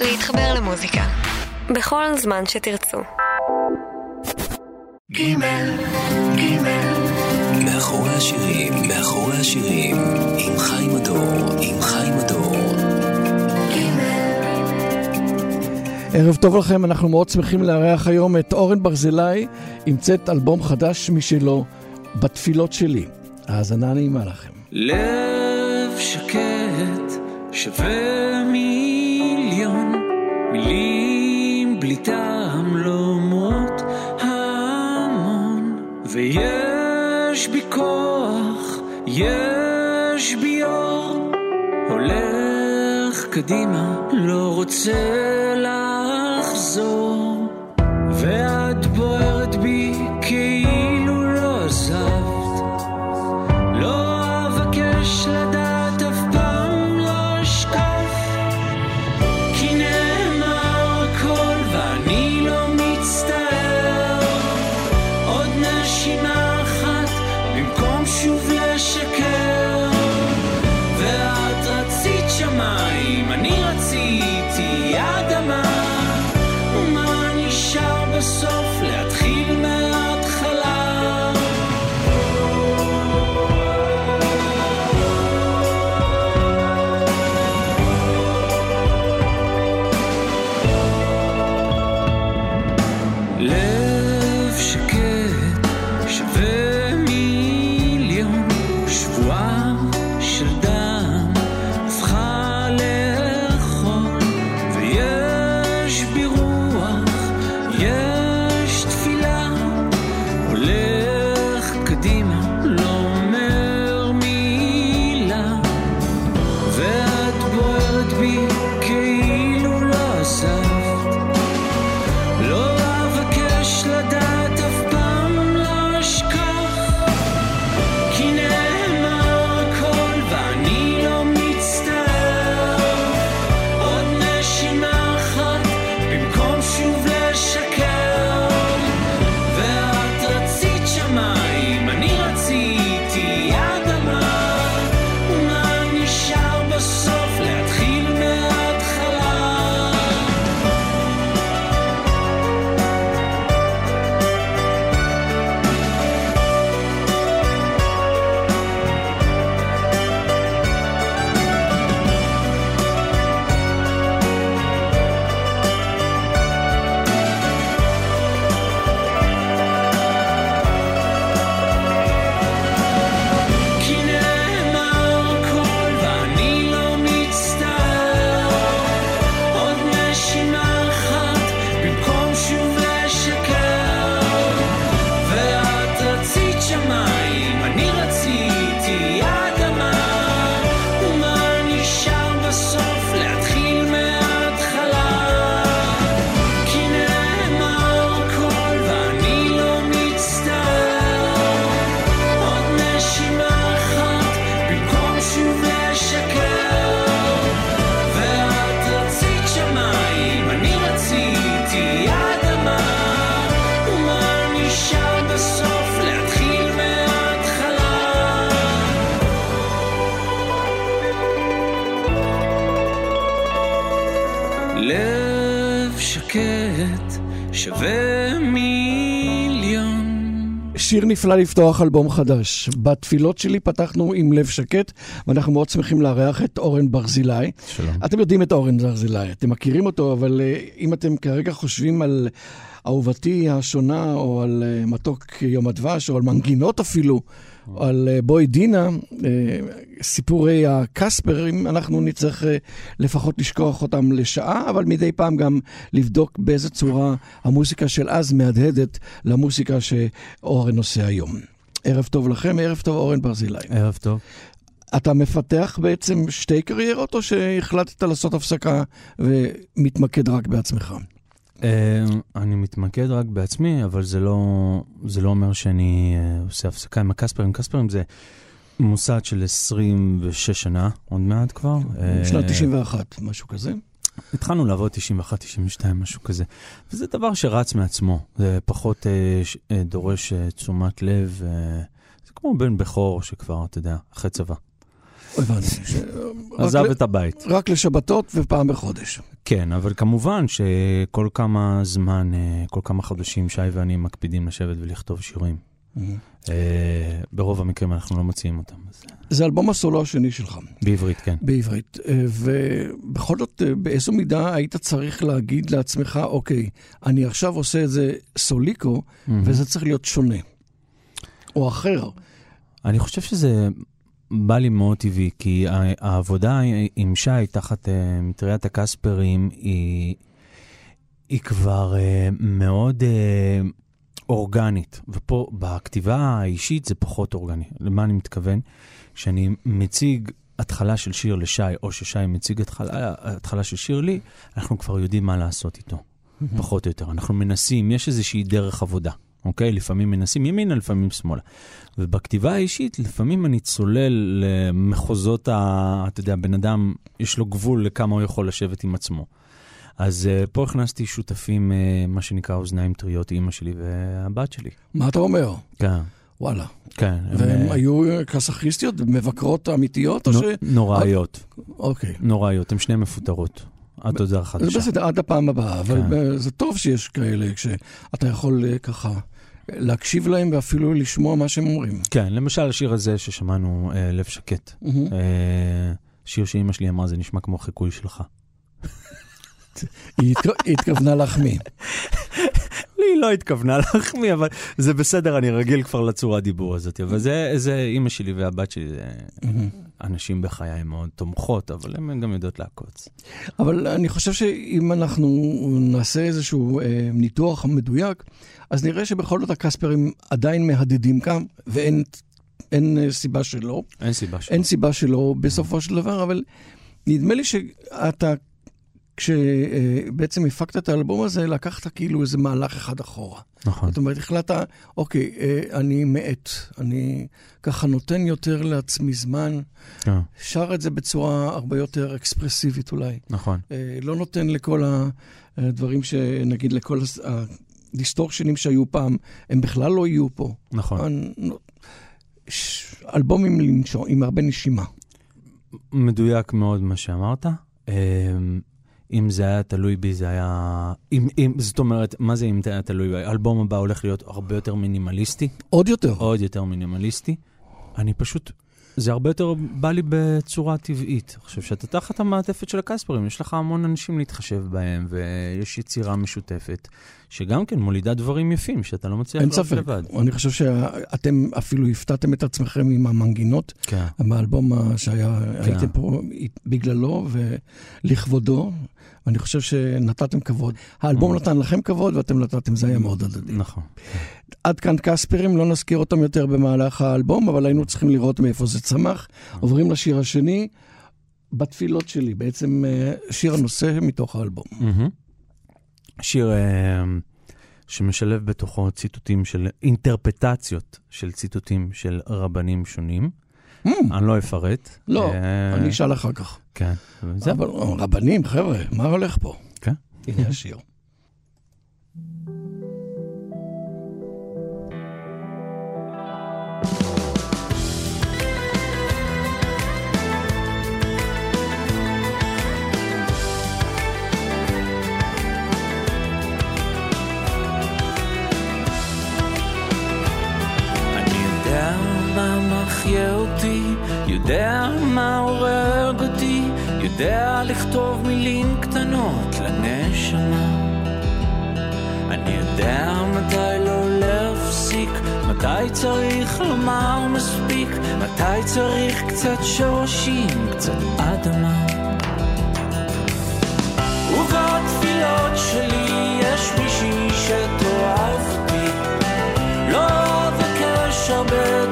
להתחבר למוזיקה. בכל זמן שתרצו. גימל, גימל. מאחורי השירים, מאחורי השירים, עם חיים הדור, עם חיים הדור. ערב טוב לכם, אנחנו מאוד שמחים לארח היום את אורן ברזילי עם צאת אלבום חדש משלו, בתפילות שלי. האזנה נעימה לכם. לב שקט שווה מיליון מילים בלי טעם לא אומרות המון. ויש בי כוח, יש בי אור. הולך קדימה, לא רוצה לחזור. ואת שיר נפלא לפתוח אלבום חדש. בתפילות שלי פתחנו עם לב שקט, ואנחנו מאוד שמחים לארח את אורן ברזילי. שלום. אתם יודעים את אורן ברזילי, אתם מכירים אותו, אבל uh, אם אתם כרגע חושבים על אהובתי השונה, או על uh, מתוק יום הדבש, או על מנגינות אפילו, על uh, בואי דינה, uh, סיפורי הקספרים, אנחנו נצטרך uh, לפחות לשכוח אותם לשעה, אבל מדי פעם גם לבדוק באיזה צורה המוזיקה של אז מהדהדת למוזיקה שאורן עושה היום. ערב טוב לכם, ערב טוב אורן ברזילי. ערב טוב. אתה מפתח בעצם שתי קריירות, או שהחלטת לעשות הפסקה ומתמקד רק בעצמך? אה, אני מתמקד רק בעצמי, אבל זה לא, זה לא אומר שאני אה, עושה הפסקה עם הקספרים. קספרים זה מוסד של 26 שנה, עוד מעט כבר. שנת אה, 91, משהו כזה. התחלנו לעבוד 91, 92, משהו כזה. וזה דבר שרץ מעצמו, זה פחות אה, דורש אה, תשומת לב. אה, זה כמו בן בכור שכבר, אתה יודע, אחרי צבא. הבנתי. עזב את הבית. רק לשבתות ופעם בחודש. כן, אבל כמובן שכל כמה זמן, אה, כל כמה חודשים, שי ואני מקפידים לשבת ולכתוב שירים. אה, ברוב המקרים אנחנו לא מוציאים אותם. זה אלבום הסולו השני שלך, בעברית, כן. בעברית. אה, ובכל זאת, באיזו מידה היית צריך להגיד לעצמך, אוקיי, אני עכשיו עושה את זה סוליקו, וזה צריך להיות שונה. או אחר. אני חושב שזה בא לי מאוד טבעי, כי העבודה עם שי תחת אה, מטריית הקספרים היא, היא כבר אה, מאוד אה, אורגנית, ופה בכתיבה האישית זה פחות אורגני. למה אני מתכוון? כשאני מציג התחלה של שיר לשי, או ששי מציג התחלה, התחלה של שיר לי, אנחנו כבר יודעים מה לעשות איתו, פחות או יותר. אנחנו מנסים, יש איזושהי דרך עבודה. אוקיי? לפעמים מנסים ימינה, לפעמים שמאלה. ובכתיבה האישית, לפעמים אני צולל למחוזות, ה... אתה יודע, בן אדם, יש לו גבול לכמה הוא יכול לשבת עם עצמו. אז uh, פה הכנסתי שותפים, uh, מה שנקרא אוזניים טריות, אימא שלי והבת שלי. מה אתה אומר? כן, וואלה. כן. והן אה, היו כסאכיסטיות, מבקרות אמיתיות, או ש... נו- נוראיות, אוקיי. נוראיות, הן שניהן מפוטרות. עד הודעה זה חדשה. בסדר, עד הפעם הבאה, אבל כן. זה טוב שיש כאלה, כשאתה יכול ככה להקשיב להם ואפילו לשמוע מה שהם אומרים. כן, למשל השיר הזה ששמענו, uh, לב שקט. מהמם. Uh, שיר שאימא שלי אמרה, זה נשמע כמו חיקוי שלך. היא התכ- היא התכוונה להחמיא. היא לא התכוונה להחמיא, אבל זה בסדר, אני רגיל כבר לצורת דיבור הזאת. אבל זה, זה אימא שלי והבת שלי, זה אנשים בחיי מאוד תומכות, אבל הן גם יודעות לעקוץ. אבל אני חושב שאם אנחנו נעשה איזשהו אה, ניתוח מדויק, אז נראה שבכל זאת הקספרים עדיין מהדהדים כאן, ואין אין, אה, סיבה שלא. אין סיבה שלא. אין סיבה שלא בסופו של דבר, אבל נדמה לי שאתה, כשבעצם הפקת את האלבום הזה, לקחת כאילו איזה מהלך אחד אחורה. נכון. זאת אומרת, החלטת, אוקיי, אה, אני מאט, אני ככה נותן יותר לעצמי זמן, כן, שר את זה בצורה הרבה יותר אקספרסיבית אולי. נכון. אה, לא נותן לכל הדברים שנגיד, לכל הדיסטורשנים שהיו פעם, הם בכלל לא יהיו פה. נכון. אני- עם, לנשום, עם הרבה נשימה. מדויק מאוד מה שאמרת. אם זה היה תלוי בי, זה היה... אם, אם, זאת אומרת, מה זה אם זה היה תלוי בי? האלבום הבא הולך להיות הרבה יותר מינימליסטי, עוד יותר. עוד יותר מינימליסטי. אני פשוט... זה הרבה יותר בא לי בצורה טבעית. עכשיו, שאתה תחת המעטפת של הקספרים, יש לך המון אנשים להתחשב בהם, ויש יצירה משותפת, שגם כן מולידה דברים יפים, שאתה לא מצליח אין לעשות ספק. לבד. אני חושב שאתם אפילו הפתעתם את עצמכם עם המנגינות, כן, באלבום שהיה, כן. פה בגללו ולכבודו. ואני חושב שנתתם כבוד. האלבום נתן לכם כבוד ואתם נתתם, זה היה מאוד הדדי. נכון. עד כאן קספרים, לא נזכיר אותם יותר במהלך האלבום, אבל היינו צריכים לראות מאיפה זה צמח. עוברים לשיר השני, בתפילות שלי, בעצם אה, שיר הנושא מתוך האלבום. שיר אה, שמשלב בתוכו ציטוטים של, אינטרפטציות של ציטוטים של רבנים שונים. אני לא אפרט. לא, אה, אני אשאל אחר כך. כן. אבל אה, רבנים, חבר'ה, מה הולך פה? כן. הנה השיר. אני יודע מה מחיה אותי, יודע מה הורג אותי, יודע לכתוב מילים קטנות לנשמה. אני יודע מתי לא להפסיק, מתי צריך לומר מספיק, מתי צריך קצת שורשים, קצת אדמה. ובתפילות שלי יש מישהי שתאהב אותי לא אבקש הרבה,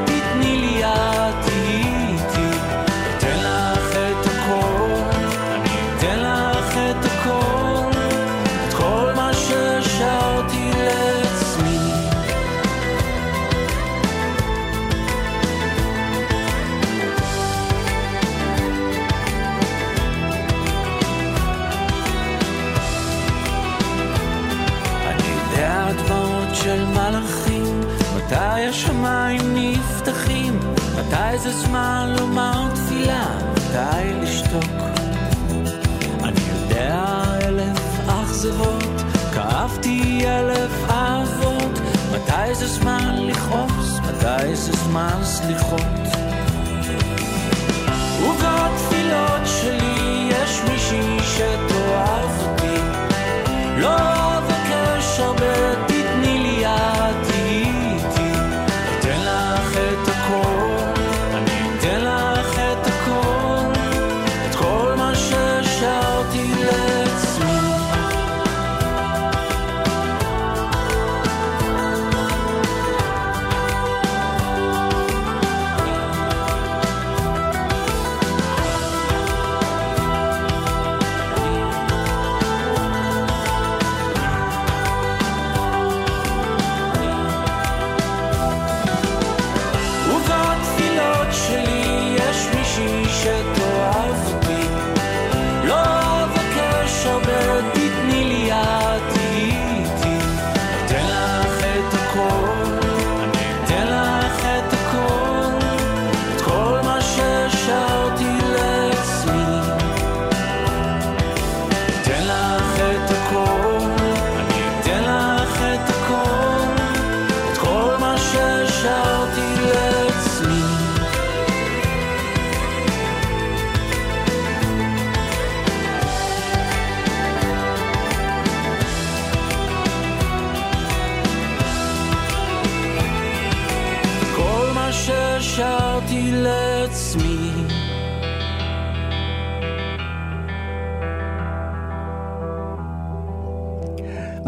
זה זמן לומר תפילה, מתי לשתוק? אני יודע אלף אכזבות, כאבתי אלף אהבות, מתי זה זמן לכעוס, מתי זה זמן סליחות? ובתפילות שלי יש מישהי שתאהב אותי, לא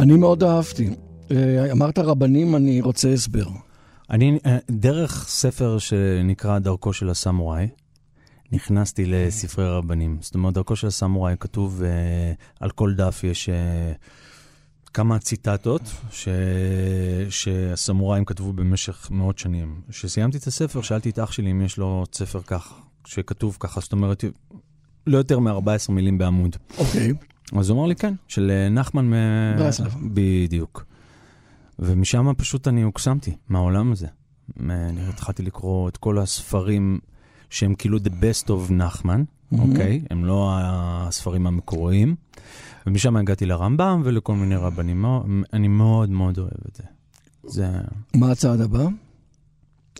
אני מאוד אהבתי. אה, אמרת רבנים, אני רוצה הסבר. אני, אה, דרך ספר שנקרא דרכו של הסמוראי, נכנסתי לספרי רבנים. זאת אומרת, דרכו של הסמוראי כתוב, uh, על כל דף יש כמה ציטטות ש... שהסמוראים כתבו במשך מאות שנים. כשסיימתי את הספר, שאלתי את אח שלי אם יש לו ספר כך, שכתוב ככה, זאת אומרת, לא יותר מ-14 מילים בעמוד. אוקיי. אז הוא אמר לי כן, של אה, נחמן מ... ברסלב. בדיוק. ומשם פשוט אני הוקסמתי, מהעולם הזה. אני התחלתי לקרוא את כל הספרים שהם כאילו the best of נחמן, אוקיי? הם לא הספרים המקוריים. ומשם הגעתי לרמב"ם ולכל מיני רבנים. אני מאוד מאוד אוהב את זה. זה... מה הצעד הבא?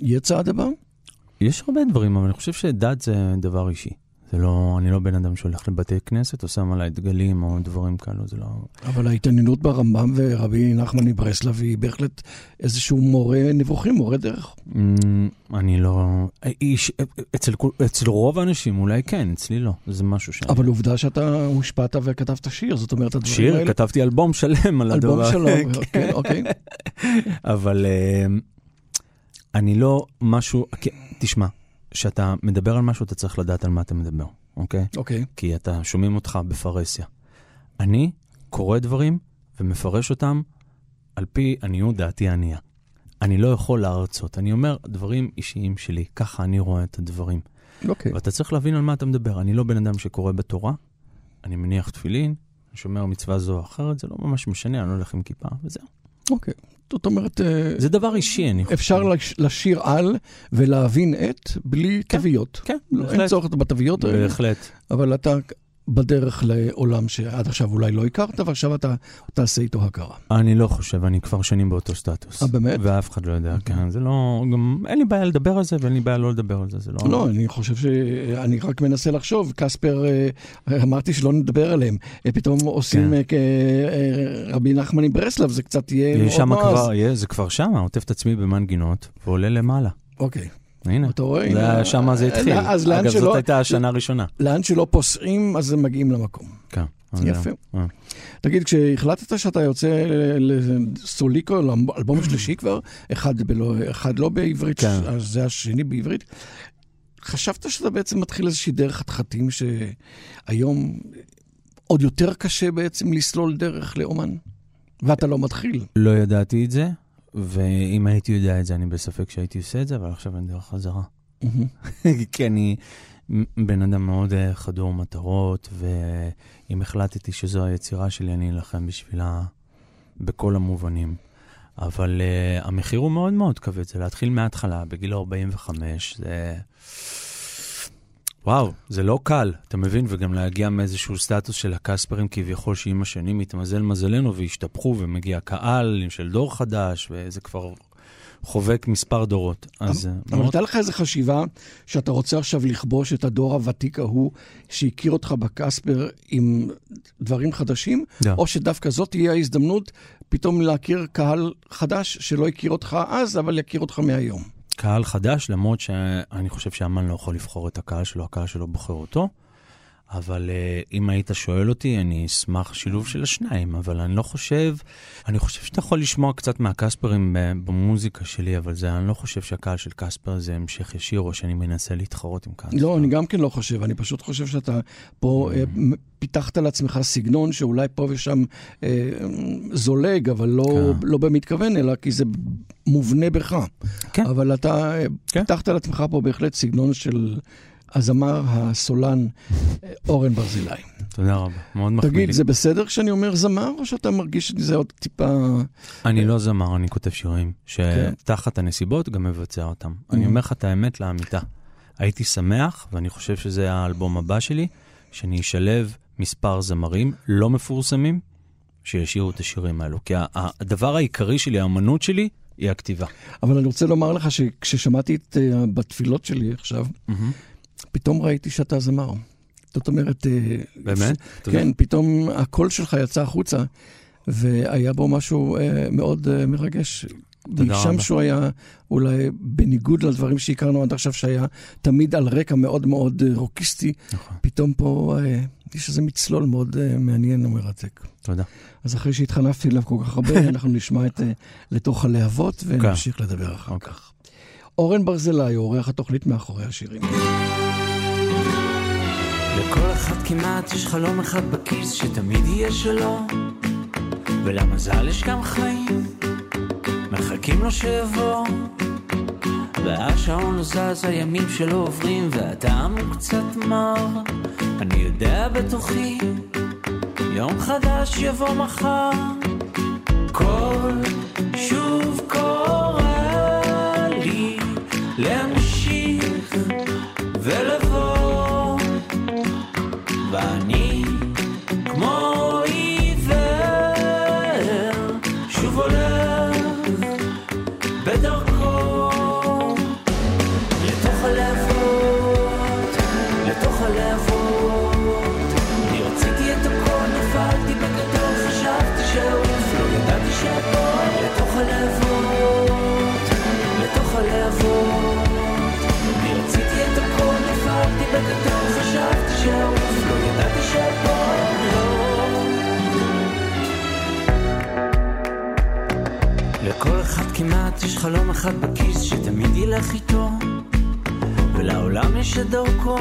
יהיה צעד הבא? יש הרבה דברים, אבל אני חושב שדת זה דבר אישי. זה לא, אני לא בן אדם שהולך לבתי כנסת או שם עליי דגלים או דברים כאלו, זה לא... אבל ההתעניינות ברמב"ם ורבי נחמן מברסלב היא בהחלט איזשהו מורה נבוכים, מורה דרך. אמ, אני לא... איש, אצל, אצל רוב האנשים אולי כן, אצלי לא. זה משהו ש... אבל עובדה שאתה הושפעת וכתבת שיר, זאת אומרת, הדברים שיר, האלה... כתבתי אלבום שלם על הדבר. אלבום שלו, כן. כן, אוקיי. אבל אמ, אני לא משהו... תשמע, כשאתה מדבר על משהו, אתה צריך לדעת על מה אתה מדבר, אוקיי? אוקיי. כי אתה שומעים אותך בפרהסיה. אני קורא דברים ומפרש אותם על פי עניות דעתי הענייה. אני לא יכול להרצות, אני אומר דברים אישיים שלי, ככה אני רואה את הדברים. אוקיי. ואתה צריך להבין על מה אתה מדבר. אני לא בן אדם שקורא בתורה, אני מניח תפילין, אני שומר מצווה זו או אחרת, זה לא ממש משנה, אני לא הולך עם כיפה, וזהו. אוקיי. זאת אומרת, אה, זה דבר אישי, אני חושב. אפשר לש- לשיר על ולהבין את בלי כן. תוויות. כן, לא, אין בהחלט. צורך בתוויות האלה, בהחלט. אבל אתה בדרך לעולם שעד עכשיו אולי לא הכרת, ועכשיו אתה תעשה איתו הכרה. אני לא חושב, אני כבר שנים באותו סטטוס. אה, באמת? ואף אחד לא יודע, כן, זה לא, גם אין לי בעיה לדבר על זה ואין לי בעיה לא לדבר על זה, זה לא... לא, אני חושב שאני רק מנסה לחשוב, קספר, אה, אמרתי שלא נדבר עליהם, אה, פתאום עושים כן. אה, רבי נחמן מברסלב, זה קצת יהיה מאוד נועז. כבר, יהיה- זה כבר שם, עוטף את עצמי במנגינות ועולה למעלה. אוקיי, הנה, אתה רואה? הנה, שם זה התחיל. אה, אז לאן אגב, שלא- זאת הייתה השנה הראשונה. לאן שלא פוסעים, אז הם מגיעים למקום. כן. יפה. זהו. אה. תגיד, כשהחלטת שאתה יוצא לסוליקו, לאלבום השלישי כבר, אחד, בלא, אחד לא בעברית, כן. אז זה השני בעברית, חשבת שאתה בעצם מתחיל איזושהי דרך חתחתים שהיום עוד יותר קשה בעצם לסלול דרך לאומן? ואתה לא מתחיל. לא ידעתי את זה, ואם הייתי יודע את זה, אני בספק שהייתי עושה את זה, אבל עכשיו אין דרך חזרה. כי אני בן אדם מאוד אה, חדור מטרות, ואם החלטתי שזו היצירה שלי, אני אלחם בשבילה בכל המובנים. אבל uh, המחיר הוא מאוד מאוד כבד, זה להתחיל מההתחלה, בגיל 45, זה... וואו, זה לא קל, אתה מבין? וגם להגיע מאיזשהו סטטוס של הקספרים כביכול שעם השנים מתמזל מזלנו והשתפכו ומגיע קהל של דור חדש, וזה כבר חובק מספר דורות. אז... אבל מאוד... הייתה לך איזו חשיבה שאתה רוצה עכשיו לכבוש את הדור הוותיק ההוא שהכיר אותך בקספר עם דברים חדשים? Yeah. או שדווקא זאת תהיה ההזדמנות פתאום להכיר קהל חדש שלא הכיר אותך אז, אבל יכיר אותך מהיום? קהל חדש, למרות שאני חושב שאמן לא יכול לבחור את הקהל שלו, הקהל שלו בוחר אותו. אבל uh, אם היית שואל אותי, אני אשמח שילוב של השניים, אבל אני לא חושב, אני חושב שאתה יכול לשמוע קצת מהקספרים במוזיקה שלי, אבל זה, אני לא חושב שהקהל של קספר זה המשך ישיר, או שאני מנסה להתחרות עם קספר. לא, אני גם כן לא חושב, אני פשוט חושב שאתה פה uh, פיתחת לעצמך סגנון שאולי פה ושם uh, זולג, אבל לא, כן. לא במתכוון, אלא כי זה מובנה בך. כן. אבל אתה כן. פיתחת לעצמך פה בהחלט סגנון של... הזמר הסולן אורן ברזילי. תודה רבה, מאוד מחמיא לי. תגיד, זה בסדר כשאני אומר זמר, או שאתה מרגיש שזה עוד טיפה... אני לא זמר, אני כותב שירים, שתחת הנסיבות גם מבצע אותם. אני אומר לך את האמת לאמיתה. הייתי שמח, ואני חושב שזה האלבום הבא שלי, שאני אשלב מספר זמרים לא מפורסמים, שישירו את השירים האלו. כי הדבר העיקרי שלי, האמנות שלי, היא הכתיבה. אבל אני רוצה לומר לך שכששמעתי את, uh, בתפילות שלי עכשיו, mm-hmm. פתאום ראיתי שאתה זמר. זאת אומרת... אה, באמת? ש... כן, פתאום הקול שלך יצא החוצה, והיה בו משהו אה, מאוד אה, מרגש. רבה. שהוא היה אולי בניגוד לדברים שהכרנו עד עכשיו, שהיה תמיד על רקע מאוד מאוד אה, רוקיסטי, נכון. פתאום פה אה, יש איזה מצלול מאוד אה, מעניין ומרתק. תודה. אז אחרי שהתחנפתי אליו כל כך הרבה, אנחנו נשמע את אה, לתוך הלהבות ונמשיך okay. לדבר אחר. אוקיי. כך. אורן ברזלאי, אורח התוכנית מאחורי השירים. לכל אחד כמעט יש חלום אחד בכיס שתמיד יהיה שלו. ולמזל יש גם חיים מחכים לו שיבוא. והשעון לא זז, הימים שלו עוברים והטעם הוא קצת מר. אני יודע בתוכי יום חדש יבוא מחר. כל שוב קורא לי להמשיך ולבוא בגדול, חשבתי שאעוף לכל אחד כמעט יש חלום אחד בכיס שתמיד ילך איתו ולעולם יש את דרכו.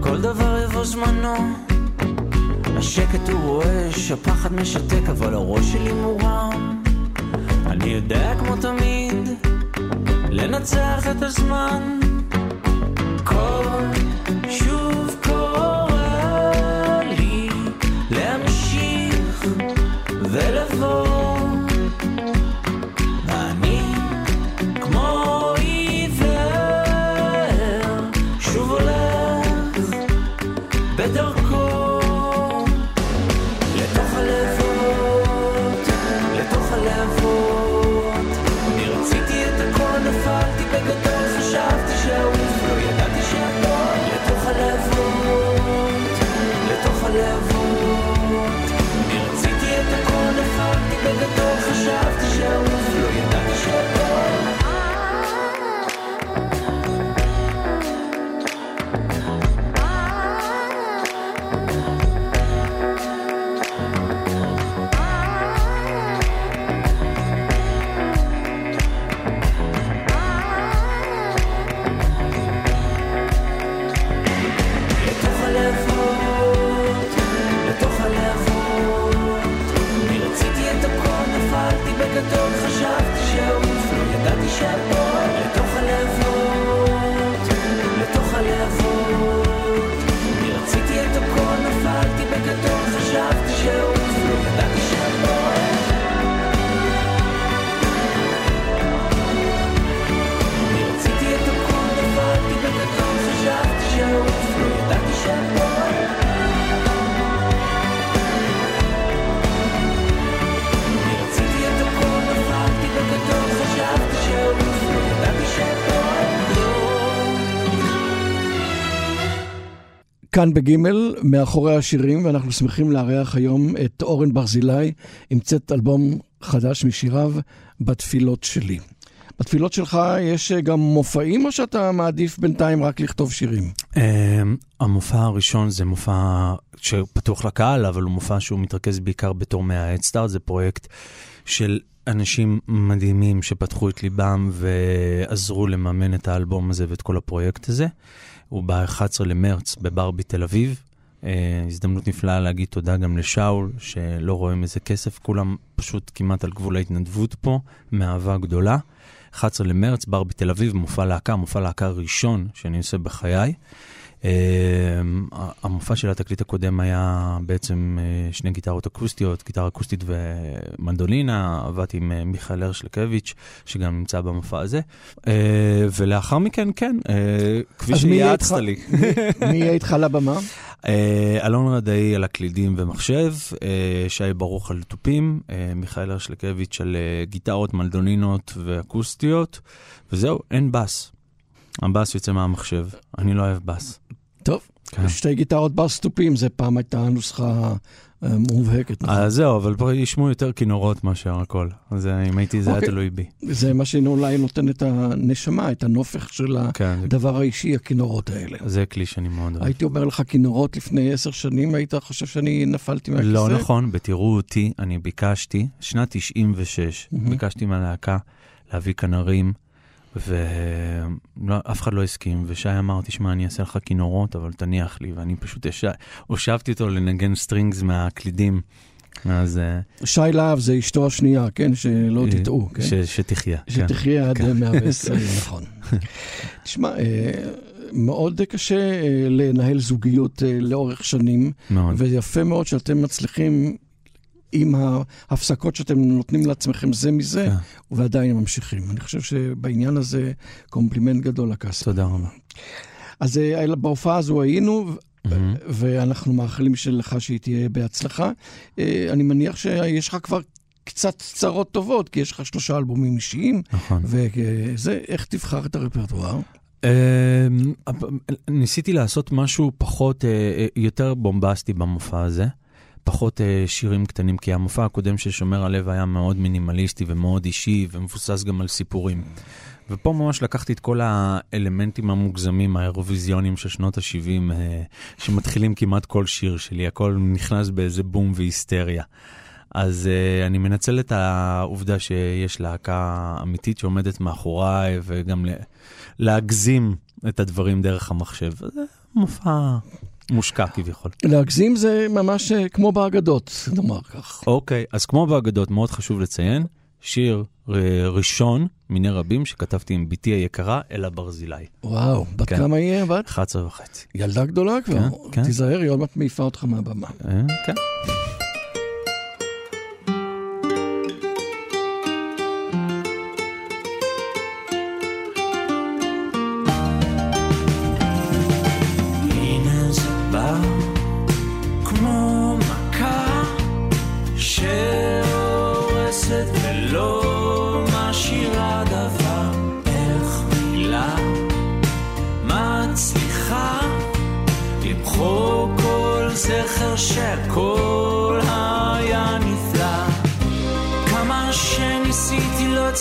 כל דבר יבוא זמנו. השקט הוא רועש, הפחד משתק אבל הראש שלי מורם. אני יודע כמו תמיד לנצח את הזמן כל שוב כאן בגימל, מאחורי השירים, ואנחנו שמחים לארח היום את אורן ברזילי, עם צאת אלבום חדש משיריו, בתפילות שלי. בתפילות שלך יש גם מופעים, או שאתה מעדיף בינתיים רק לכתוב שירים? אמ, המופע הראשון זה מופע שפתוח לקהל, אבל הוא מופע שהוא מתרכז בעיקר בתור מההדסטארט, זה פרויקט של אנשים מדהימים שפתחו את ליבם ועזרו לממן את האלבום הזה ואת כל הפרויקט הזה. הוא ב-11 למרץ בברבי תל אביב. אה, הזדמנות נפלאה להגיד תודה גם לשאול, שלא רואה מזה כסף, כולם פשוט כמעט על גבול ההתנדבות פה, מאהבה גדולה. 11 למרץ, ברבי תל אביב, מופע להקה, מופע להקה ראשון שאני עושה בחיי. אמ, המופע של התקליט הקודם היה בעצם אה, שני גיטרות אקוסטיות, גיטרה אקוסטית ומנדולינה, עבדתי עם אה, מיכאל הרשלקביץ', שגם נמצא במופע הזה. אה, ולאחר מכן, כן, כפי שיעצת לי. מי יהיה איתך לבמה? אלון רדאי על הקלידים ומחשב, שי ברוך על תופים, מיכאל הרשלקביץ' על גיטרות, מלדונינות ואקוסטיות, וזהו, אין בס. הבאס יוצא מהמחשב, אני לא אוהב באס. טוב, כן. שתי גיטרות באס תופים, זה פעם הייתה נוסחה אה, מובהקת. נכון? אה, זהו, אבל פה ישמעו יותר כינורות מאשר הכל. אז אה, אם הייתי, זה היה אוקיי. תלוי בי. זה מה שאולי נותן את הנשמה, את הנופך של כן, הדבר האישי, הכינורות האלה. זה כלי שאני מאוד אוהב. הייתי אומר לך כינורות לפני עשר שנים, היית חושב שאני נפלתי מהכיסא? לא נכון, בתראו אותי, אני ביקשתי, שנת 96, ביקשתי מהלהקה להביא כנרים. ואף אחד לא הסכים, ושי אמר, תשמע, אני אעשה לך כינורות, אבל תניח לי, ואני פשוט הושבתי אותו לנגן strings מהקלידים. אז... אה, שי להב זה אשתו השנייה, כן? שלא אה, תטעו, כן? שתחיה. כן. שתחיה עד 120, כן. נכון. תשמע, אה, מאוד קשה לנהל זוגיות לאורך שנים, מאוד. ויפה מאוד שאתם מצליחים עם ההפסקות שאתם נותנים לעצמכם זה מזה, כן. ועדיין ממשיכים. אני חושב שבעניין הזה קומפלימנט גדול לקאסי. תודה רבה. אז אה, בהופעה הזו היינו, mm-hmm. ואנחנו מאחלים שלך שהיא תהיה בהצלחה. אה, אני מניח שיש לך כבר קצת צרות טובות, כי יש לך שלושה אלבומים אישיים. נכון. וזה, איך תבחר את הרפרטואר? אמ, ניסיתי לעשות משהו פחות, אה, יותר בומבסטי במופע הזה. פחות uh, שירים קטנים, כי המופע הקודם של שומר הלב היה מאוד מינימליסטי ומאוד אישי ומבוסס גם על סיפורים. ופה ממש לקחתי את כל האלמנטים המוגזמים, האירוויזיונים של שנות ה-70, uh, שמתחילים כמעט כל שיר שלי, הכל נכנס באיזה בום והיסטריה. אז uh, אני מנצל את העובדה שיש להקה אמיתית שעומדת מאחוריי, וגם להגזים את הדברים דרך המחשב. זה מופע מושקע כביכול. להגזים זה ממש אה, כמו באגדות, נאמר כך. אוקיי, אז כמו באגדות, מאוד חשוב לציין, שיר ראשון מיני רבים שכתבתי עם בתי היקרה, אלה ברזילי. וואו, בת כן. כמה היא הבת? 11 וחצי. ילדה גדולה כבר. כן, כן. תיזהר, היא עוד מעט מעיפה אותך מהבמה. אה, כן.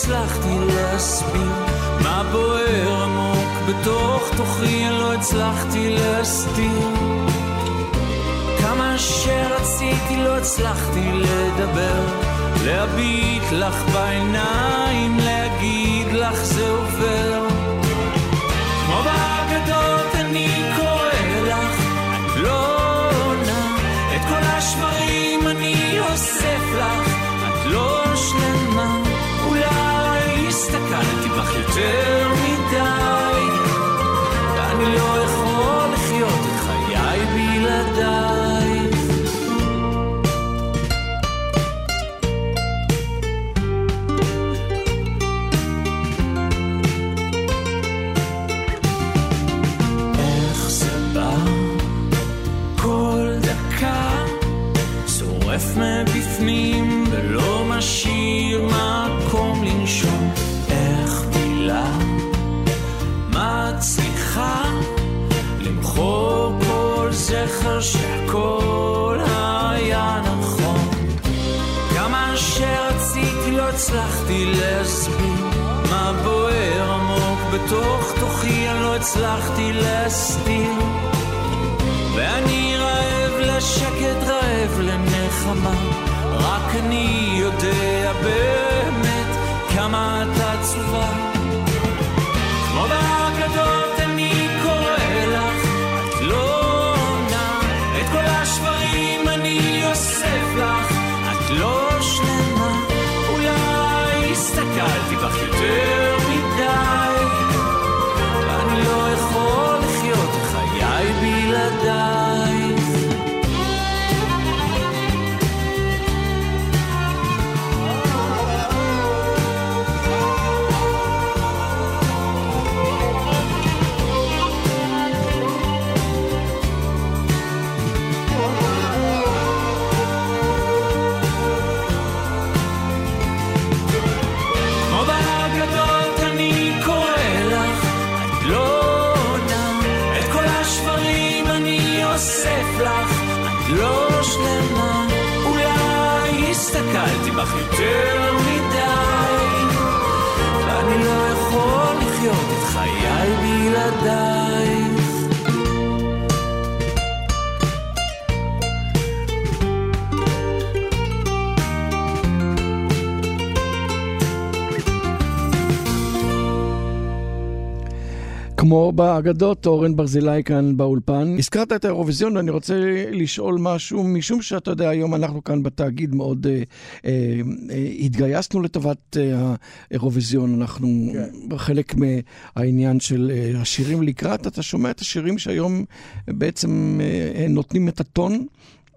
הצלחתי להסביר מה בוער עמוק בתוך תוכי, לא הצלחתי להסתיר. כמה שרציתי לא הצלחתי לדבר, להביט לך בעיניים, להגיד לך זה עובר. יותר מדי, ואני לא יכול לחיות את חיי בלעדייך. כמו באגדות, אורן ברזילי כאן באולפן. הזכרת את האירוויזיון ואני רוצה לשאול משהו, משום שאתה יודע, היום אנחנו כאן בתאגיד מאוד אה, אה, אה, התגייסנו לטובת אה, האירוויזיון. אנחנו כן. חלק מהעניין של אה, השירים לקראת, אתה שומע את השירים שהיום בעצם אה, נותנים את הטון.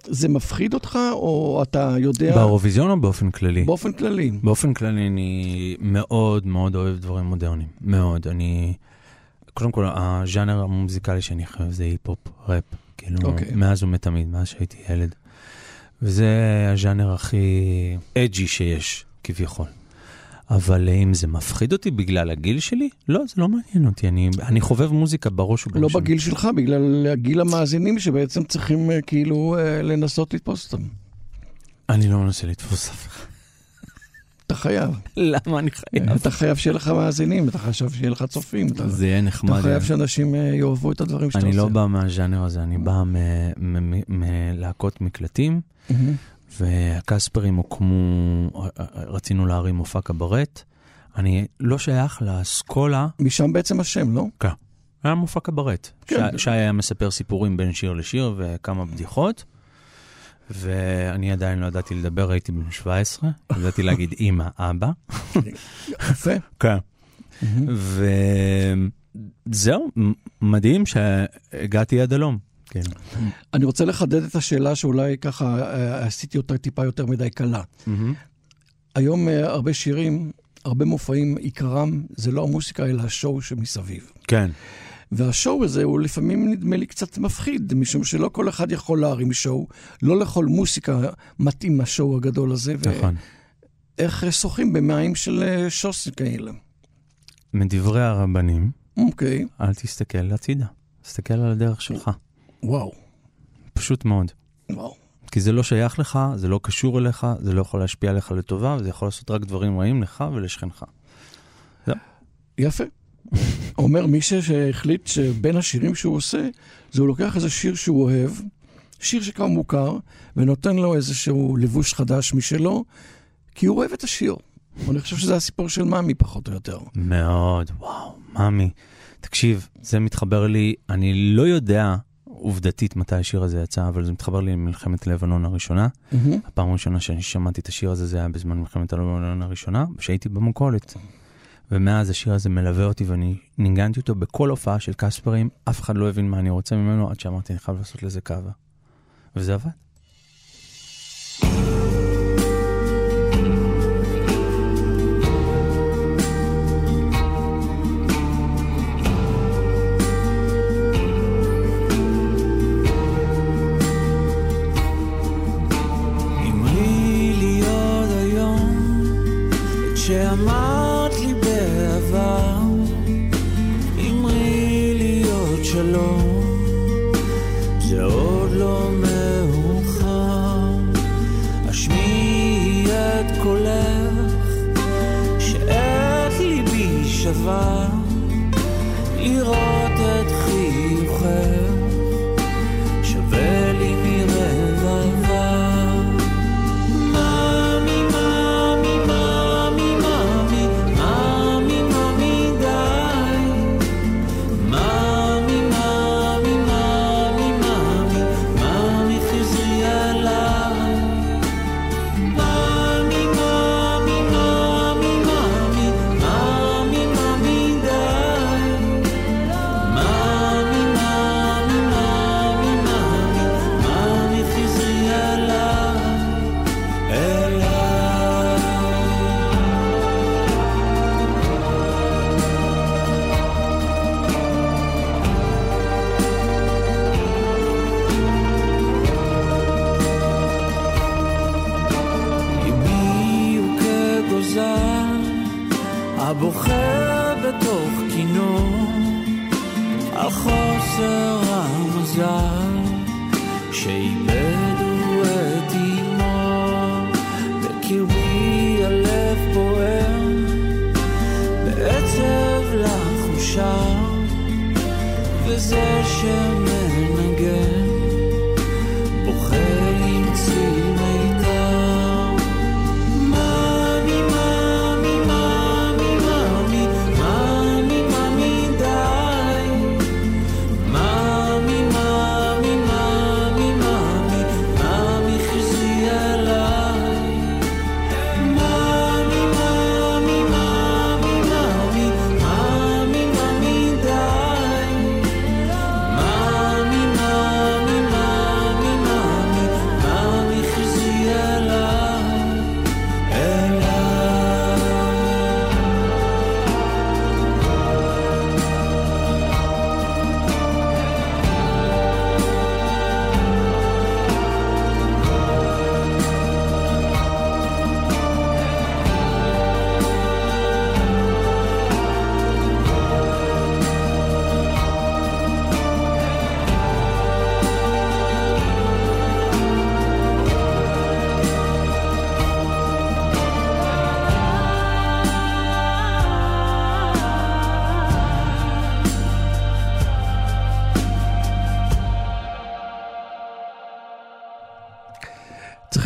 זה מפחיד אותך, או אתה יודע... באירוויזיון או באופן כללי? באופן כללי. באופן כללי אני מאוד מאוד אוהב דברים מודרניים. מאוד. אני... קודם כל, הז'אנר המוזיקלי שאני חושב זה היפ-הופ, ראפ. כאילו, אוקיי. מאז ומתמיד, מאז שהייתי ילד. וזה הז'אנר הכי אג'י שיש, כביכול. אבל אם זה מפחיד אותי בגלל הגיל שלי, לא, זה לא מעניין אותי. אני, אני חובב מוזיקה בראש ובראשון. לא בגיל שלך, בגלל גיל המאזינים שבעצם צריכים אה, כאילו אה, לנסות לתפוס אותם. אני לא מנסה לתפוס אף אחד. אתה חייב. למה אני חייב? אתה חייב שיהיה לך מאזינים, אתה חייב שיהיה לך צופים. זה יהיה נחמד. אתה חייב שאנשים אה, יאהבו את הדברים שאתה אני עושה. לא בא מהז'אנר הזה, אני בא מלהקות מקלטים. והקספרים הוקמו, רצינו להרים מופע קברט. אני לא שייך לאסכולה, משם בעצם השם, לא? כן. היה מופע קברט. כן. שי היה מספר סיפורים בין שיר לשיר וכמה בדיחות. ואני עדיין לא ידעתי לדבר, הייתי בן 17, ידעתי להגיד אימא, אבא. יפה. כן. וזהו, מדהים שהגעתי עד הלום. כן. אני רוצה לחדד את השאלה שאולי ככה אה, עשיתי אותה טיפה יותר מדי קלה. היום אה, הרבה שירים, הרבה מופעים, עיקרם זה לא המוסיקה אלא השואו שמסביב. כן. והשואו הזה הוא לפעמים נדמה לי קצת מפחיד, משום שלא כל אחד יכול להרים שואו, לא לכל מוסיקה מתאים השואו הגדול הזה. נכון. ואיך אה, שוחים במים של אה, שוס כאלה. מדברי הרבנים, אוקיי, אל תסתכל הצידה, תסתכל על הדרך שלך. וואו, פשוט מאוד. וואו. כי זה לא שייך לך, זה לא קשור אליך, זה לא יכול להשפיע עליך לטובה, וזה יכול לעשות רק דברים רעים לך ולשכנך. יפה. אומר מי ש- שהחליט שבין השירים שהוא עושה, זה הוא לוקח איזה שיר שהוא אוהב, שיר שכבר מוכר, ונותן לו איזשהו לבוש חדש משלו, כי הוא אוהב את השיר. אני חושב שזה הסיפור של מאמי פחות או יותר. מאוד, וואו, מאמי. תקשיב, זה מתחבר לי, אני לא יודע עובדתית מתי השיר הזה יצא, אבל זה מתחבר לי למלחמת לבנון הראשונה. מהמם. הפעם הראשונה שאני שמעתי את השיר הזה, זה היה בזמן מלחמת לבנון הראשונה, כשהייתי במכולת. ומאז השיר הזה מלווה אותי ואני ניגנתי אותו בכל הופעה של קספרים, אף אחד לא הבין מה אני רוצה ממנו, עד שאמרתי, אני חייב לעשות לזה קאבה. וזה עבד. אמרי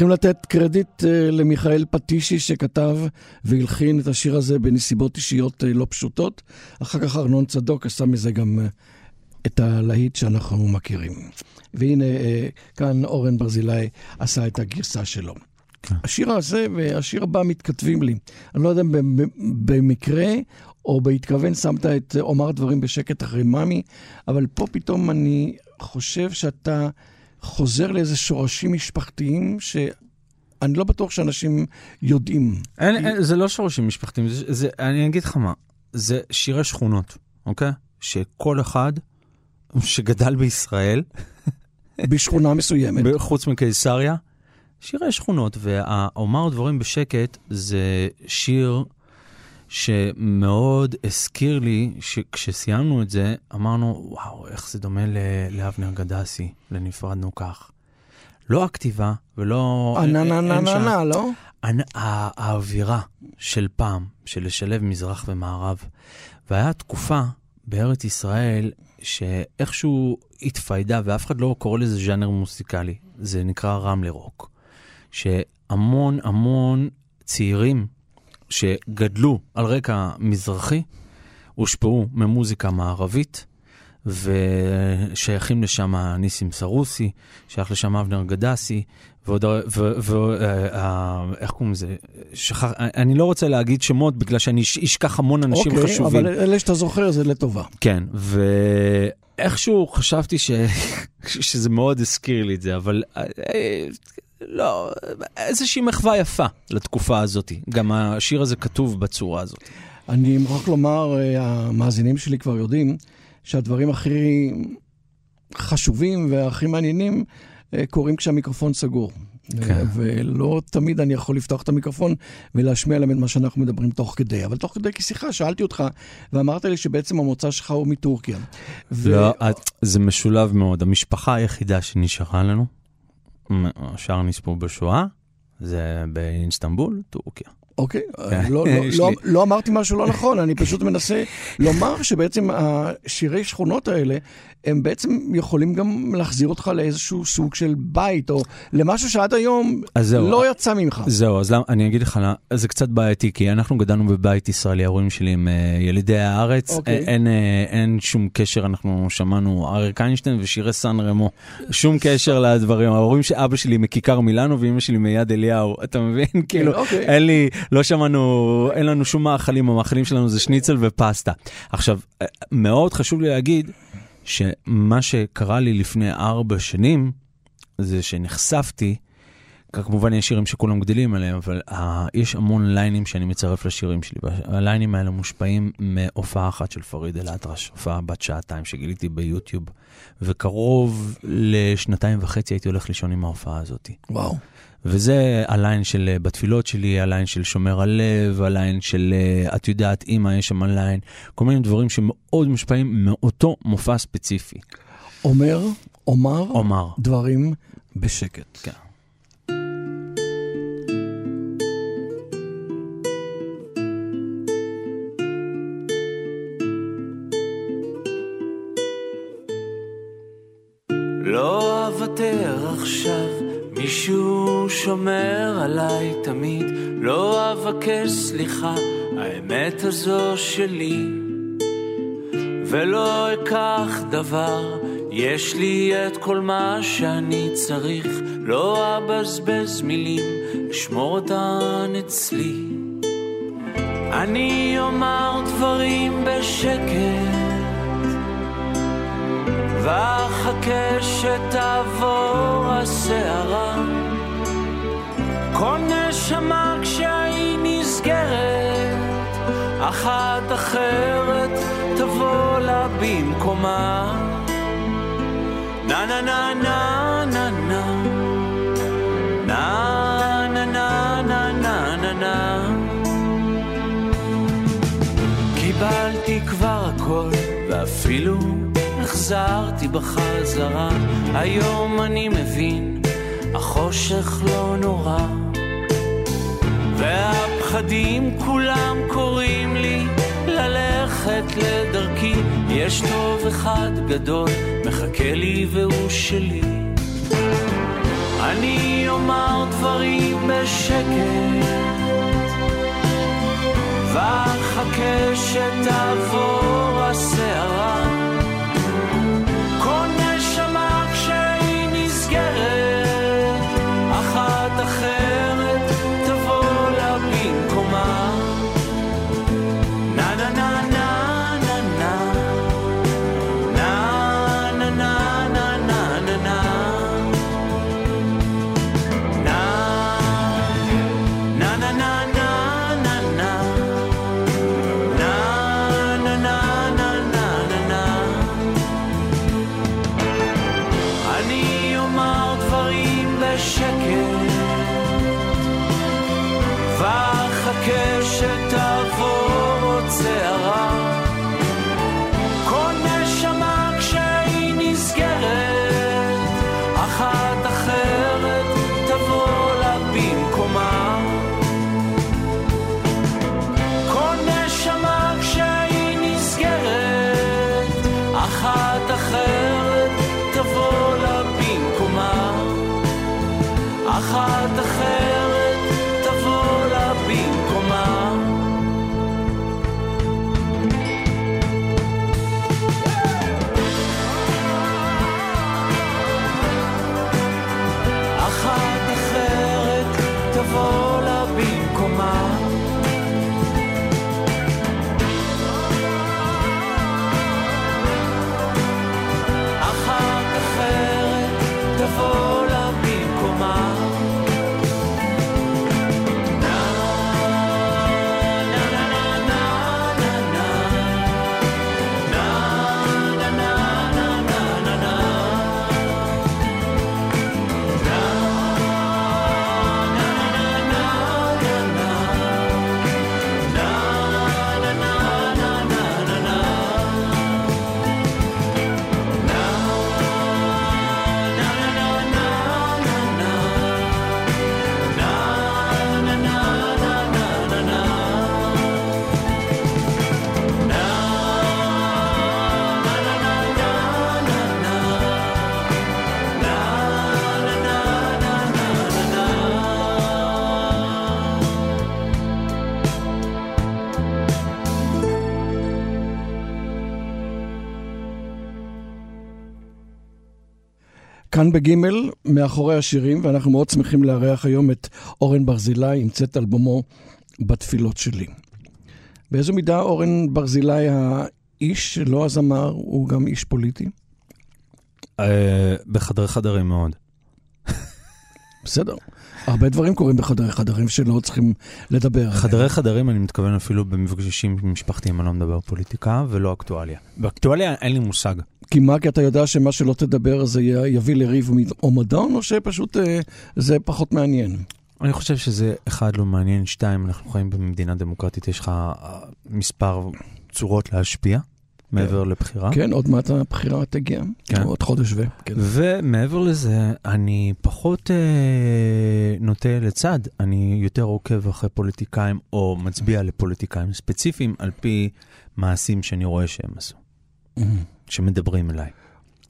צריכים לתת קרדיט אה, למיכאל פטישי שכתב והלחין את השיר הזה בנסיבות אישיות אה, לא פשוטות. אחר כך ארנון צדוק עשה מזה גם אה, את הלהיט שאנחנו מכירים. והנה, כאן אורן ברזילי עשה את הגרסה שלו. כן. השיר הזה והשיר הבא מתכתבים לי. אני לא יודע אם במ- במקרה או בהתכוון שמת את אומר דברים בשקט אחרי מאמי, אבל פה פתאום אני חושב שאתה חוזר לאיזה שורשים משפחתיים שאני לא בטוח שאנשים יודעים. אין, אין, זה לא שורשים משפחתיים, זה, זה, אני אגיד לך מה, זה שירי שכונות, אוקיי? שכל אחד שגדל בישראל, בשכונה מסוימת. חוץ מקיסריה, שירי שכונות, והאומר דברים בשקט זה שיר שמאוד הזכיר לי שכשסיימנו את זה, אמרנו, וואו, איך זה דומה לאבנר גדסי, לנפרדנו כך. לא הכתיבה ולא... אה, נה נה נה נה נה, לא? האווירה של פעם, של לשלב מזרח ומערב. והיה תקופה בארץ ישראל שאיכשהו התפיידה, ואף אחד לא קורא לזה ז'אנר מוסיקלי, זה נקרא רמלה רוק. שהמון המון צעירים שגדלו על רקע מזרחי, הושפעו ממוזיקה מערבית, ושייכים לשם ניסים סרוסי, שייך לשם אבנר גדסי, ועוד, ואיך קוראים לזה? שכח, אני לא רוצה להגיד שמות בגלל שאני אש- אשכח המון אנשים אוקיי, חשובים. אבל אלה שאתה זוכר זה לטובה. כן, ואיכשהו חשבתי ש... שזה מאוד הזכיר לי את זה, אבל אה, לא, איזושהי מחווה יפה לתקופה הזאת. גם השיר הזה כתוב בצורה הזאת. אני מוכרח לומר, אה, המאזינים שלי כבר יודעים שהדברים הכי חשובים והכי מעניינים אה, קורים כשהמיקרופון סגור. כן. אה, ולא תמיד אני יכול לפתוח את המיקרופון ולהשמיע להם את מה שאנחנו מדברים תוך כדי. אבל תוך כדי כשיחה שאלתי אותך, ואמרת לי שבעצם המוצא שלך הוא מטורקיה. ו- לא, את- זה משולב מאוד. המשפחה היחידה שנשארה לנו, השאר נספו בשואה, זה באינסטנבול, טורקיה. אוקיי, כן, לא, לא, לא, לא אמרתי משהו לא נכון, אני פשוט מנסה לומר שבעצם השירי שכונות האלה, הם בעצם יכולים גם להחזיר אותך לאיזשהו סוג של בית, או למשהו שעד היום זהו. לא יצא ממך. זהו, אז אני אגיד לך, זה קצת בעייתי, כי אנחנו גדלנו בבית ישראלי, ההורים שלי הם אה, ילידי הארץ, אוקיי. אה, אין, אה, אין שום קשר, אנחנו שמענו אריק איינשטיין ושירי סן רמו, שום קשר לדברים, ההורים של אבא שלי מכיכר מילאנו ואימא שלי מיד אליהו, אתה מבין? כאילו, אוקיי. אין לי, לא שמענו, אין לנו שום מאכלים, המאכלים שלנו זה שניצל ופסטה. עכשיו, אה, מאוד חשוב לי להגיד, שמה שקרה לי לפני ארבע שנים, זה שנחשפתי, כמובן יש שירים שכולם גדלים עליהם, אבל uh, יש המון ליינים שאני מצרף לשירים שלי, והליינים האלה מושפעים מהופעה אחת של פריד אל-אטרש, הופעה בת שעתיים שגיליתי ביוטיוב, וקרוב לשנתיים וחצי הייתי הולך לישון עם ההופעה הזאת. וואו. וזה ה line של אה, בתפילות שלי, ה line של שומר הלב, ה line של אה, את יודעת אמא, יש שם line, כל מיני דברים שמאוד מושפעים מאותו מופע ספציפי. אומר, אומר, אומר. דברים בשקט. כן. לא אוותר עכשיו, מישהו שומר עליי תמיד. לא אבקש סליחה, האמת הזו שלי. ולא אקח דבר, יש לי את כל מה שאני צריך. לא אבזבז מילים, אשמור אותן אצלי. אני אומר דברים בשקט. ואחכה שתעבור הסערה. כל נשמה כשהיא נסגרת, אחת אחרת תבוא לה במקומה. נה נה נה נה נה נה נה נה נה נה נה נה נה קיבלתי כבר הכל, ואפילו החזרתי בחזרה. היום אני מבין, החושך לא נורא. והפחדים כולם קוראים לי ללכת לדרכי. יש טוב אחד גדול, מחכה לי והוא שלי. אני אומר דברים בשקט. ואחכה שתעבור הסערה. 哈达。כאן בגימל, מאחורי השירים, ואנחנו מאוד שמחים לארח היום את אורן ברזילי עם צאת אלבומו בתפילות שלי. באיזו מידה אורן ברזילי האיש, לא הזמר, הוא גם איש פוליטי? אה, בחדרי חדרים מאוד. בסדר. הרבה דברים קורים בחדרי חדרים שלא צריכים לדבר. חדרי חדרים, אני מתכוון אפילו במפגשים משפחתיים, אני לא מדבר פוליטיקה ולא אקטואליה. באקטואליה אין לי מושג. כי מה, כי אתה יודע שמה שלא תדבר זה יביא לריב או מדון, או שפשוט אה, זה פחות מעניין? אני חושב שזה, אחד, לא מעניין, שתיים, אנחנו חיים במדינה דמוקרטית, יש לך אה, מספר צורות להשפיע מעבר לבחירה. כן, עוד מעט הבחירה תגיע. כן. עוד חודש ו... כן. ומעבר לזה, אני פחות אה, נוטה לצד, אני יותר עוקב אחרי פוליטיקאים, או מצביע לפוליטיקאים ספציפיים, על פי מעשים שאני רואה שהם עשו, שמדברים אליי.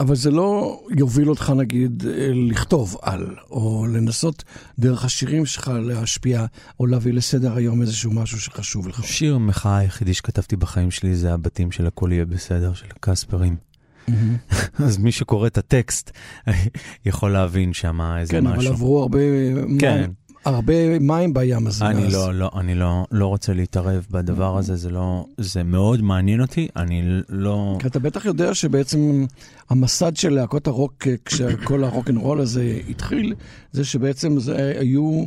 אבל זה לא יוביל אותך, נגיד, אה, לכתוב על, או לנסות דרך השירים שלך להשפיע, או להביא לסדר היום איזשהו משהו שחשוב לך. שיר המחאה היחידי שכתבתי בחיים שלי זה הבתים של הכל יהיה בסדר, של קספרים. אז מי שקורא את הטקסט יכול להבין שם איזה כן, משהו. אבל עברו הרבה כן. הרבה מים בים הזה. אני. לא, לא, אני לא, לא רוצה להתערב בדבר הזה, זה לא, זה מאוד מעניין אותי, אני לא... כי אתה בטח יודע שבעצם המסד של להקות הרוק, אה, כשכל הרוקנרול הזה התחיל, זה שבעצם זה היו,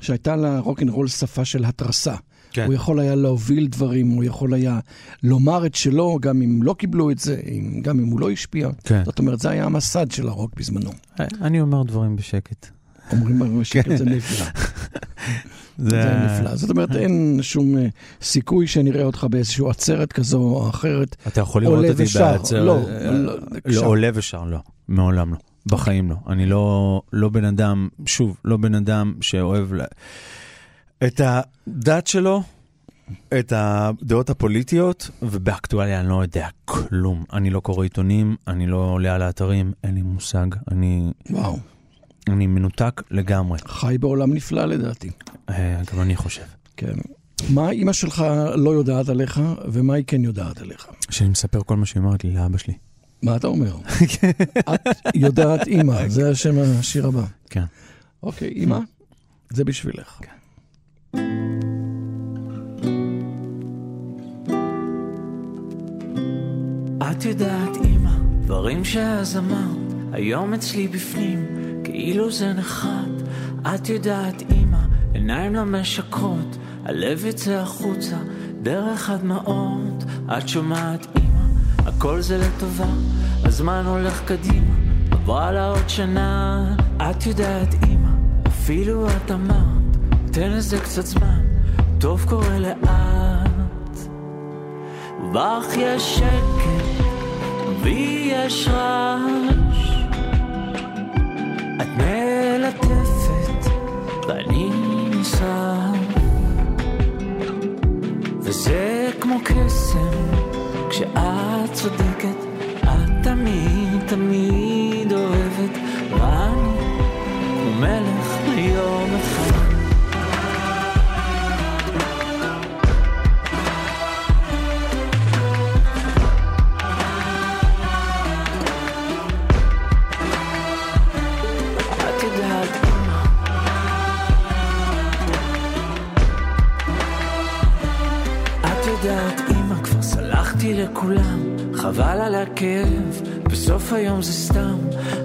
שהייתה לרוקנרול שפה של התרסה. כן. הוא יכול היה להוביל דברים, הוא יכול היה לומר את שלו, גם אם לא קיבלו את זה, גם אם הוא לא השפיע. כן. זאת אומרת, זה היה המסד של הרוק בזמנו. אני אומר דברים בשקט. אומרים במשקל, זה נפלא. זה נפלא. זאת אומרת, אין שום אה, סיכוי שנראה אותך באיזושהי עצרת כזו או אחרת. אתה יכול לראות אותי ושר. בעצר... לא, אה, לא, לא. עולה ושר, לא. מעולם לא. בחיים לא. אני לא, לא בן אדם, שוב, לא בן אדם שאוהב. את הדת שלו, את הדעות הפוליטיות, ובאקטואליה אני לא יודע כלום. אני לא קורא עיתונים, אני לא עולה על האתרים, אין לי מושג. אני, וואו, אני מנותק לגמרי. חי בעולם נפלא לדעתי. אה, גם אני חושב. כן. מה אימא שלך לא יודעת עליך, ומה היא כן יודעת עליך? שאני מספר כל מה שהיא אומרת לי לאבא שלי. מה אתה אומר? את יודעת אימא, זה השם השיר הבא. כן. אוקיי, אימא, זה בשבילך. את יודעת, אמא, דברים שאז אמרת, היום אצלי בפנים, כאילו זה נחת. את יודעת, אמא, עיניים לא משקרות, הלב יוצא החוצה, דרך הדמעות. את שומעת, אמא, הכל זה לטובה, הזמן הולך קדימה, עברה לה עוד שנה. את יודעת, אמא, אפילו את אמרת, תן לזה קצת זמן, טוב קורה לאט. ובך יש שקט, בי יש רעש. את מלטפת, ואני נשרף. וזה כמו קסם, כשאת צודקת, את תמיד תמיד בסוף היום זה סתם.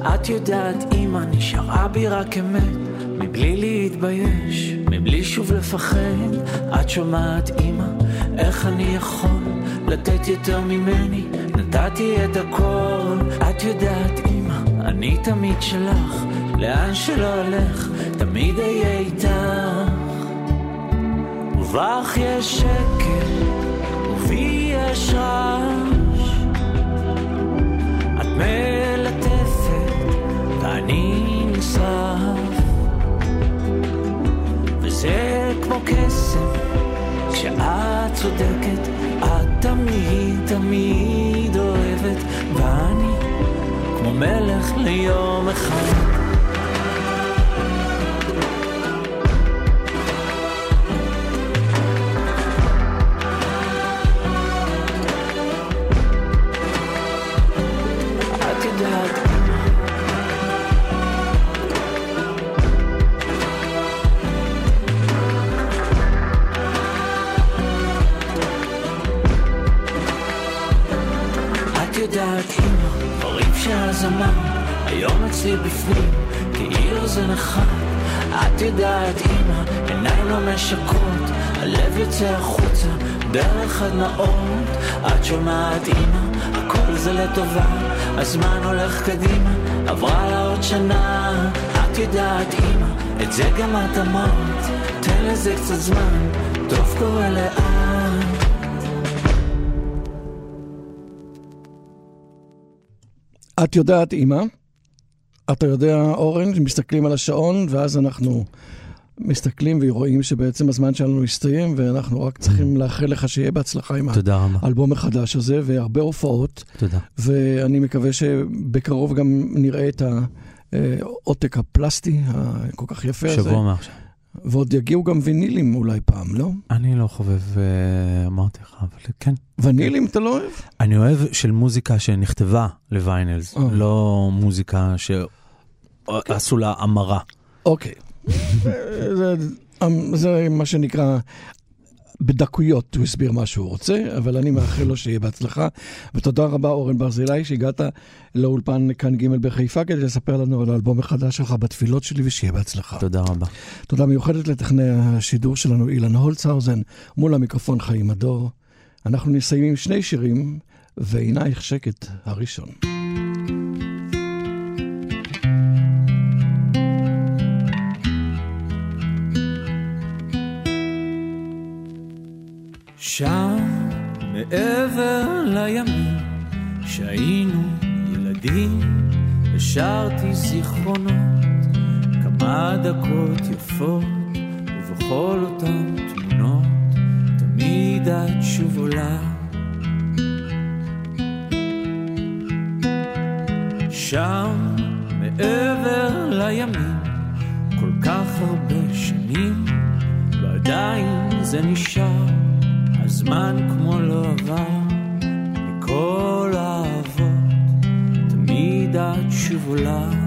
את יודעת, אמא, נשארה בי רק אמת, מבלי להתבייש, מבלי שוב לפחד. את שומעת, אמא, איך אני יכול לתת יותר ממני? נתתי את הכל. את יודעת, אמא, אני תמיד שלך, לאן שלא אלך, תמיד אהיה איתך. ובך יש שקט, ובי יש רעש. מלטפת, ואני נשרף. וזה כמו קסם, כשאת צודקת, את תמיד תמיד אוהבת, ואני כמו מלך ליום יוצא החוצה, דרך הדמעות. את שומעת, אמא, הכל זה לטובה, הזמן הולך קדימה, עברה לה עוד שנה. את יודעת, אמא, את זה גם את אמרת, תן לזה קצת זמן, טוב קורה לאט. את יודעת, אימא, אתה יודע, אורן, מסתכלים על השעון, ואז אנחנו מסתכלים ורואים שבעצם הזמן שלנו הסתיים, ואנחנו רק צריכים לאחל לך שיהיה בהצלחה עם. האלבום החדש הזה, והרבה הופעות. תודה. ואני מקווה שבקרוב גם נראה את העותק הפלסטי הכל כך יפה הזה. שבוע מעכשיו. ועוד יגיעו גם וינילים אולי פעם, לא? אני לא חובב, אה, אמרתי לך, אבל כן. ונילים אתה לא אוהב? אני אוהב של מוזיקה שנכתבה לוויינלס, אה. לא מוזיקה שעשו לה המרה. אוקיי. זה, זה מה שנקרא, בדקויות הוא הסביר מה שהוא רוצה, אבל אני מאחל לו שיהיה בהצלחה. ותודה רבה, אורן ברזילי, שהגעת לאולפן כאן ג' בחיפה כדי לספר לנו על האלבום החדש שלך בתפילות שלי, ושיהיה בהצלחה. תודה רבה. תודה מיוחדת לטכנאי השידור שלנו, אילן הולצהאוזן, מול המיקרופון חיים הדור. אנחנו נסיים עם שני שירים, ועינייך שקט הראשון. שם, מעבר לימים, שהיינו ילדים, השארתי זיכרונות, כמה דקות יפות, ובכל אותן תמונות, תמיד את שוב עולה. שם, מעבר לימים, כל כך הרבה שנים, ועדיין זה נשאר. הזמן כמו לא עבר, מכל האהבות, תמיד את שוב עולה.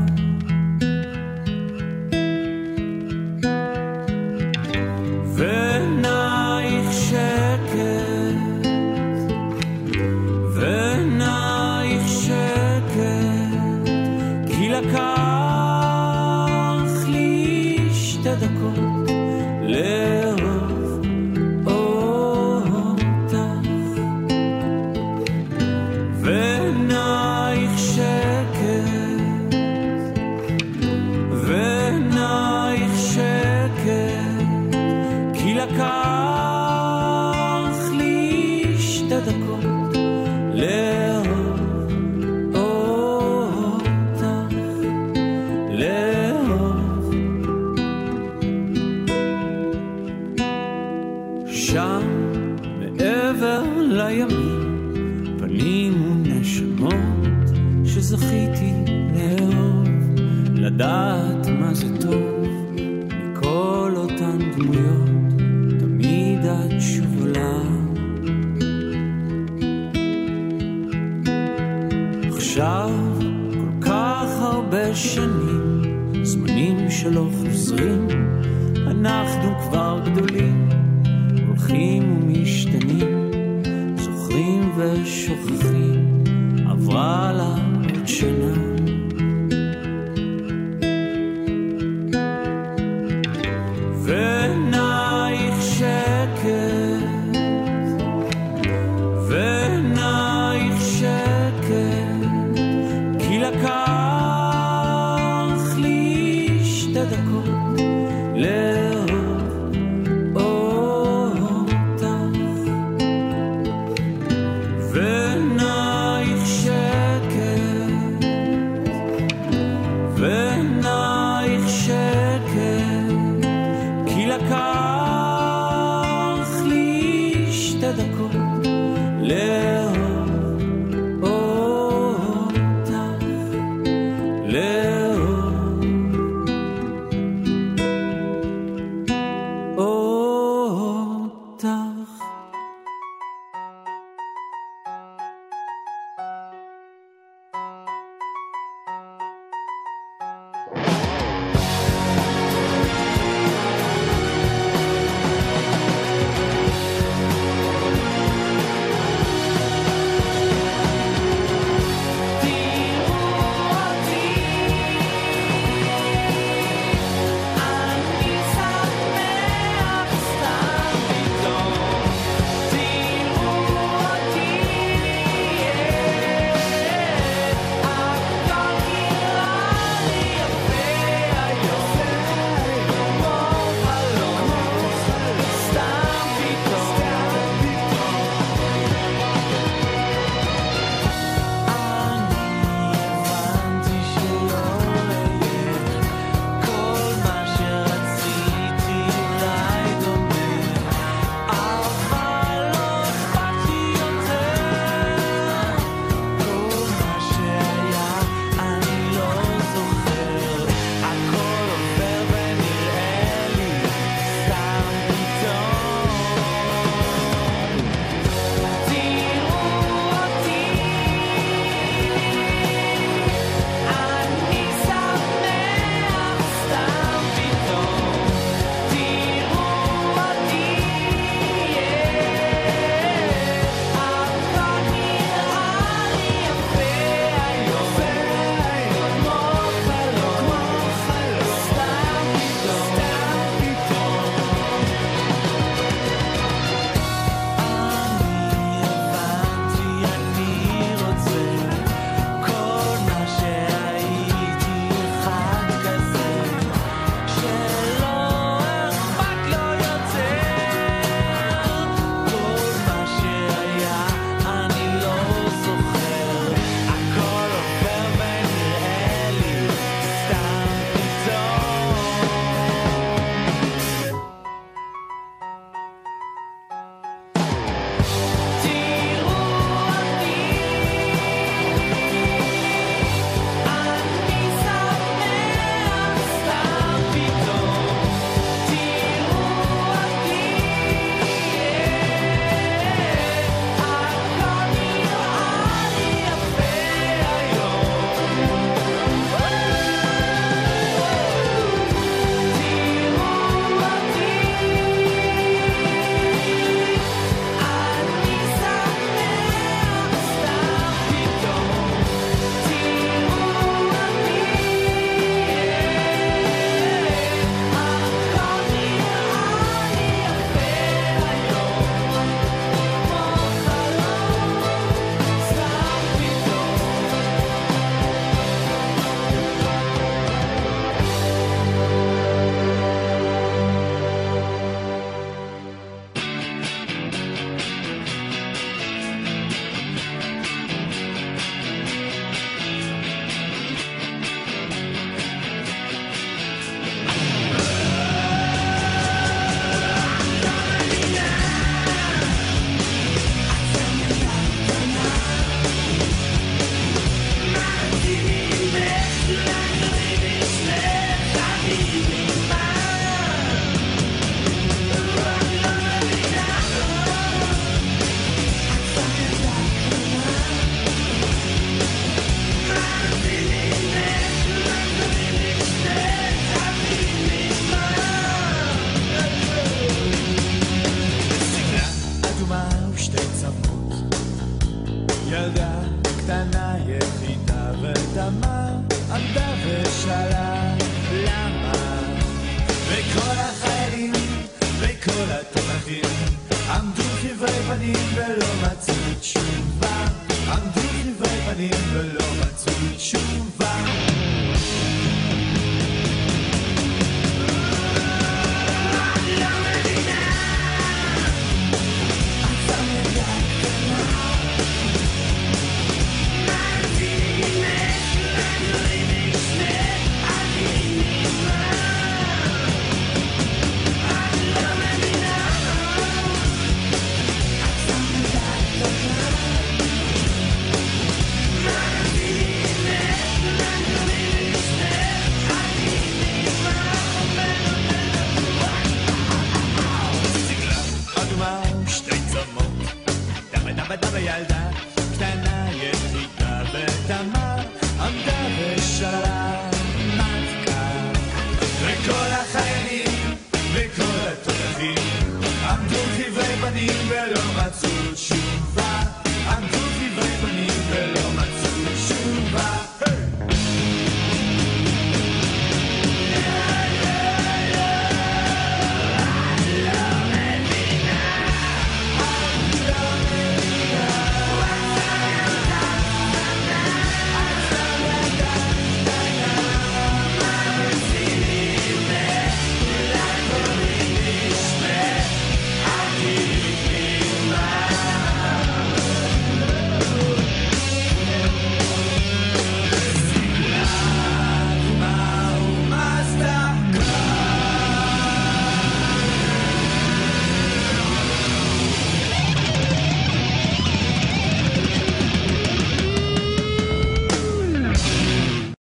זוכרים ושוכחים, עברה לה עוד שנה.